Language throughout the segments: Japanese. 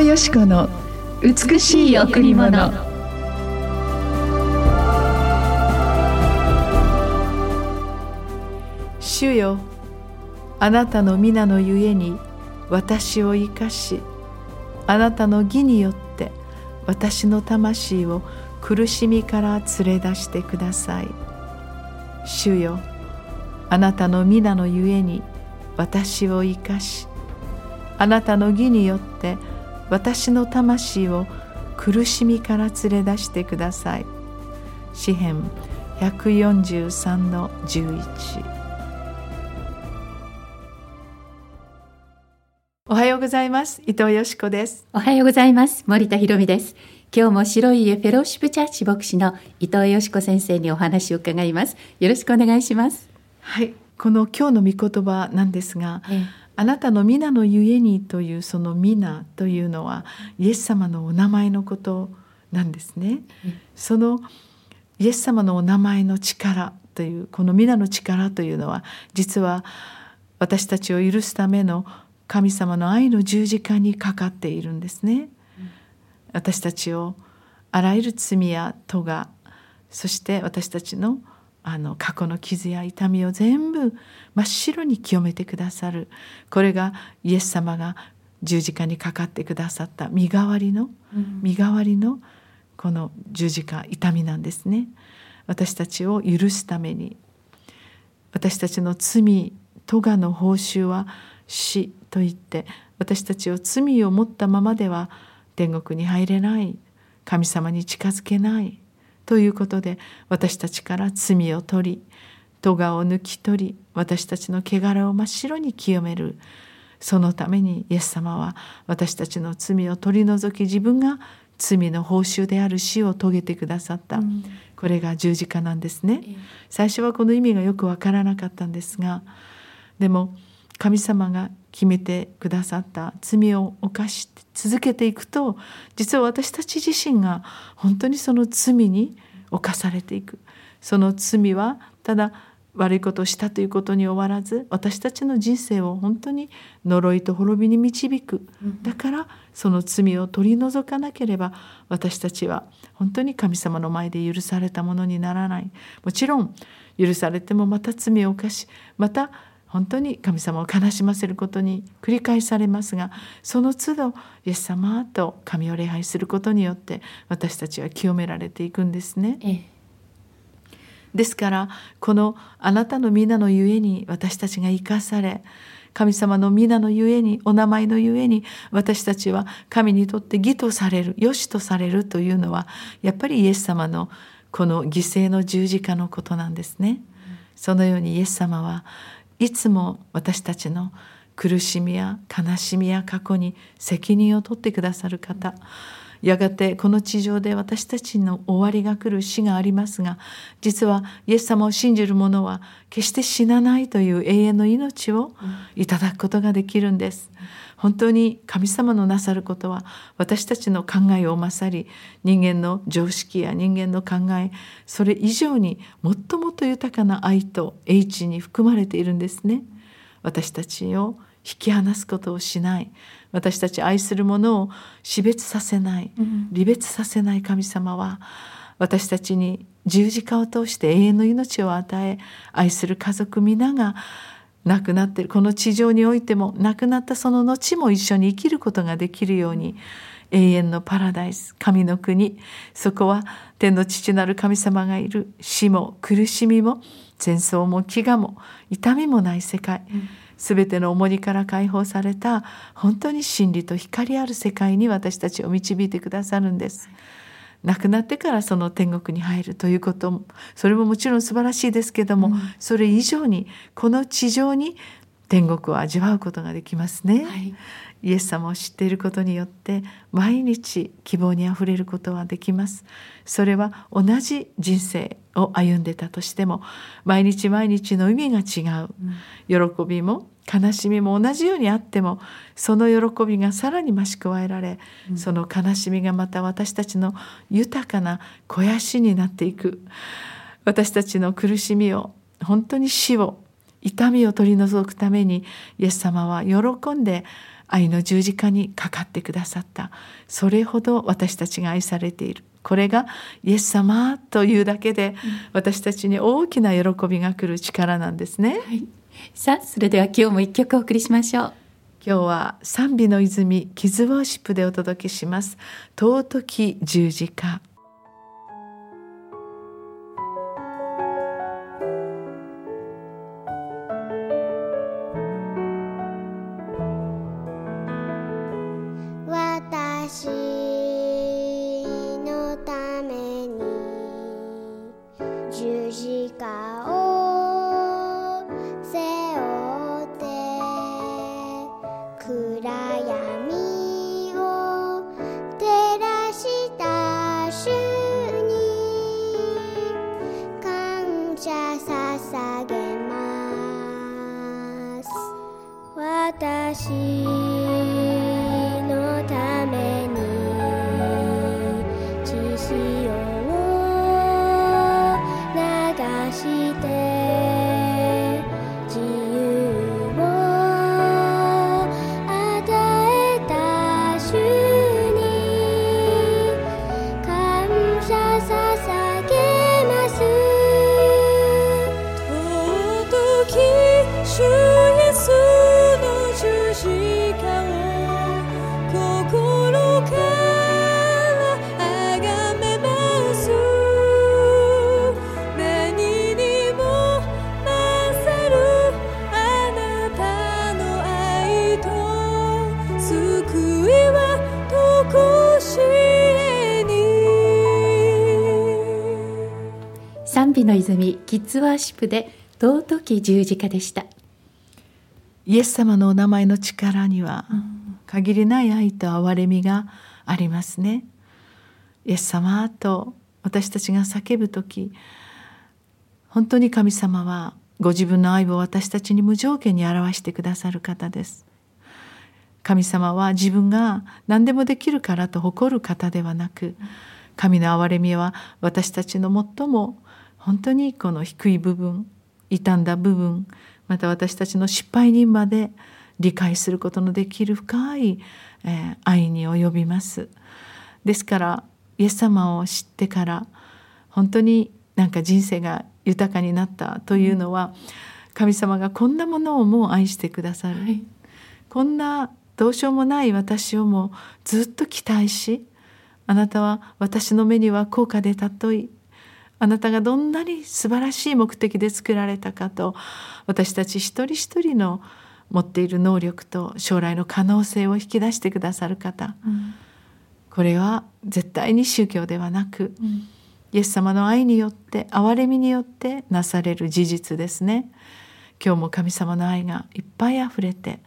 藤よし子の美しい贈り物。主よあなたの皆のゆえに私を生かしあなたの義によって私の魂を苦しみから連れ出してください。主よあなたの皆のゆえに私を生かしあなたの義によって私の魂を苦しみから連れ出してください。詩編143の11おはようございます。伊藤よしこです。おはようございます。森田博美です。今日も白い家フェローシップチャーチ牧師の伊藤よしこ先生にお話を伺います。よろしくお願いします。はい。この今日の御言葉なんですが、ええ、あなたの皆のゆえにというその皆というのはイエス様のお名前のことなんですね、え、そのイエス様のお名前の力というこの皆の力というのは実は私たちを許すための神様の愛の十字架にかかっているんですね。私たちをあらゆる罪や咎そして私たちのあの過去の傷や痛みを全部真っ白に清めてくださる。これがイエス様が十字架にかかってくださった身代わりの、身代わりのこの十字架痛みなんですね。私たちを許すために。私たちの罪咎の報酬は死と言って私たちを罪を持ったままでは天国に入れない。神様に近づけないということで私たちから罪を取り咎を抜き取り私たちの汚れを真っ白に清める。そのためにイエス様は私たちの罪を取り除き自分が罪の報酬である死を遂げてくださった、うん、これが十字架なんですね、最初はこの意味がよくわからなかったんですがでも神様が決めてくださった罪を犯し続けていくと実は私たち自身が本当にその罪に侵されていく。その罪はただ悪いことをしたということに終わらず私たちの人生を本当に呪いと滅びに導く。だからその罪を取り除かなければ私たちは本当に神様の前で許されたものにならない。もちろん許されてもまた罪を犯しまた本当に神様を悲しませることに繰り返されますがその都度イエス様と神を礼拝することによって私たちは清められていくんですね。ええ、ですからこのあなたの皆のゆえに私たちが生かされ神様の皆のゆえにお名前のゆえに私たちは神にとって義とされる良しとされるというのはやっぱりイエス様のこの犠牲の十字架のことなんですね。そのようにイエス様はいつも私たちの苦しみや悲しみや過去に責任を取ってくださる方。やがてこの地上で私たちの終わりが来る死がありますが実はイエス様を信じる者は決して死なないという永遠の命をいただくことができるんです。本当に神様のなさることは私たちの考えを勝り人間の常識や人間の考えそれ以上にもっともっと豊かな愛と英知に含まれているんですね。私たちを引き離すことをしない。私たち愛するものを死別させない。離別させない神様は私たちに十字架を通して永遠の命を与え愛する家族皆が亡くなっているこの地上においても亡くなったその後も一緒に生きることができるように永遠のパラダイス神の国そこは天の父なる神様がいる。死も苦しみも戦争も飢餓も痛みもない世界、すべての重荷から解放された本当に真理と光ある世界に私たちを導いてくださるんです。亡くなってからその天国に入るということもそれももちろん素晴らしいですけども、うん、それ以上にこの地上に天国を味わうことができますね、はい、イエス様を知っていることによって毎日希望にあふれることはできます。それは同じ人生を歩んでたとしても毎日毎日の意味が違う、うん、喜びも悲しみも同じようにあってもその喜びがさらに増し加えられ、うん、その悲しみがまた私たちの豊かな肥やしになっていく。私たちの苦しみを本当に死を痛みを取り除くためにイエス様は喜んで愛の十字架にかかってくださった。それほど私たちが愛されている。これがイエス様というだけで私たちに大きな喜びが来る力なんですね、はい、さあそれでは今日も一曲お送りしましょう。今日は賛美の泉キズワーシップでお届けします。尊き十字架心。の泉キッズワーシップで尊き十字架でした。イエス様のお名前の力には限りない愛と憐れみがありますね。イエス様と私たちが叫ぶ時本当に神様はご自分の愛を私たちに無条件に表してくださる方です。神様は自分が何でもできるからと誇る方ではなく神の憐れみは私たちの最も本当にこの低い部分傷んだ部分また私たちの失敗にまで理解することのできる深い、えー、愛に及びます。ですからイエス様を知ってから本当になんか人生が豊かになったというのは、神様がこんなものをもう愛してくださる、はい、こんなどうしようもない私をもずっと期待しあなたは私の目には高価で尊いあなたがどんなに素晴らしい目的で作られたかと私たち一人一人の持っている能力と将来の可能性を引き出してくださる方、うん、これは絶対に宗教ではなく、うん、イエス様の愛によって憐れみによってなされる事実ですね。今日も神様の愛がいっぱいあふれて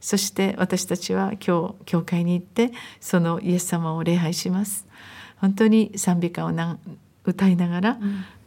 そして私たちは今日教会に行ってそのイエス様を礼拝します。本当に賛美歌を歌いながら、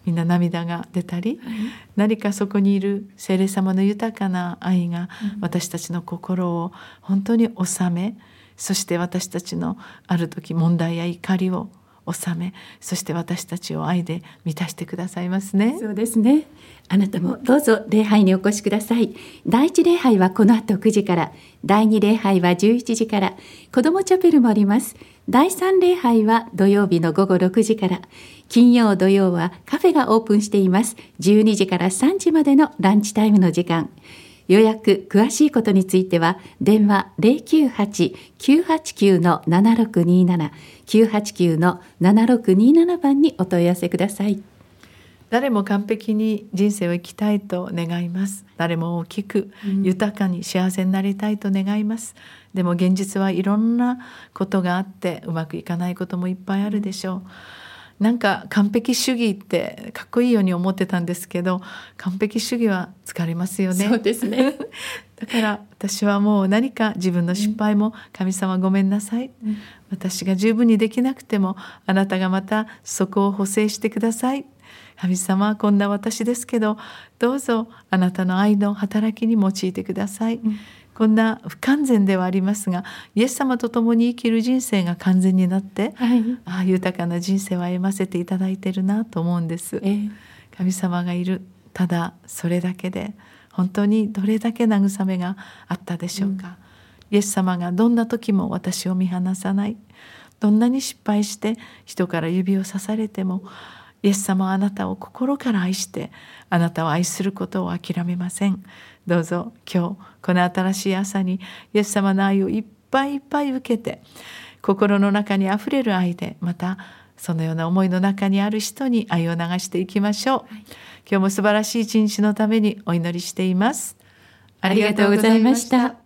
みんな涙が出たり、はい、何かそこにいる聖霊様の豊かな愛が私たちの心を本当に収めそして私たちのある時問題や怒りを収めそして私たちを愛で満たしてくださいますね。そうですね。あなたもどうぞ礼拝にお越しください。第一礼拝はこの後9時から第二礼拝は11時から子どもチャペルもあります。第三礼拝は土曜日の午後6時から金曜土曜はカフェがオープンしています。12時から3時までのランチタイムの時間。予約詳しいことについては電話098-989-7627 989-7627番にお問い合わせください。誰も完璧に人生を生きたいと願います。誰も大きく豊かに幸せになりたいと願います、うん、でも現実はいろんなことがあってうまくいかないこともいっぱいあるでしょうなんか完璧主義ってかっこいいように思ってたんですけど完璧主義は疲れますよね。そうですね。だから私はもう何か自分の失敗も神様ごめんなさい、うん、私が十分にできなくてもあなたがまたそこを補正してください。神様こんな私ですけどどうぞあなたの愛の働きに用いてください、うんこんな不完全ではありますがイエス様と共に生きる人生が完全になって、はい、ああ豊かな人生を歩ませていただいてるなと思うんです、えー、神様がいるただそれだけで本当にどれだけ慰めがあったでしょうか、うん、イエス様がどんな時も私を見放さない。どんなに失敗して人から指をさされてもイエス様はあなたを心から愛してあなたを愛することを諦めません。どうぞ今日この新しい朝にイエス様の愛をいっぱいいっぱい受けて心の中にあふれる愛でまたそのような思いの中にある人に愛を流していきましょう、はい、今日も素晴らしい一日のためにお祈りしています。ありがとうございました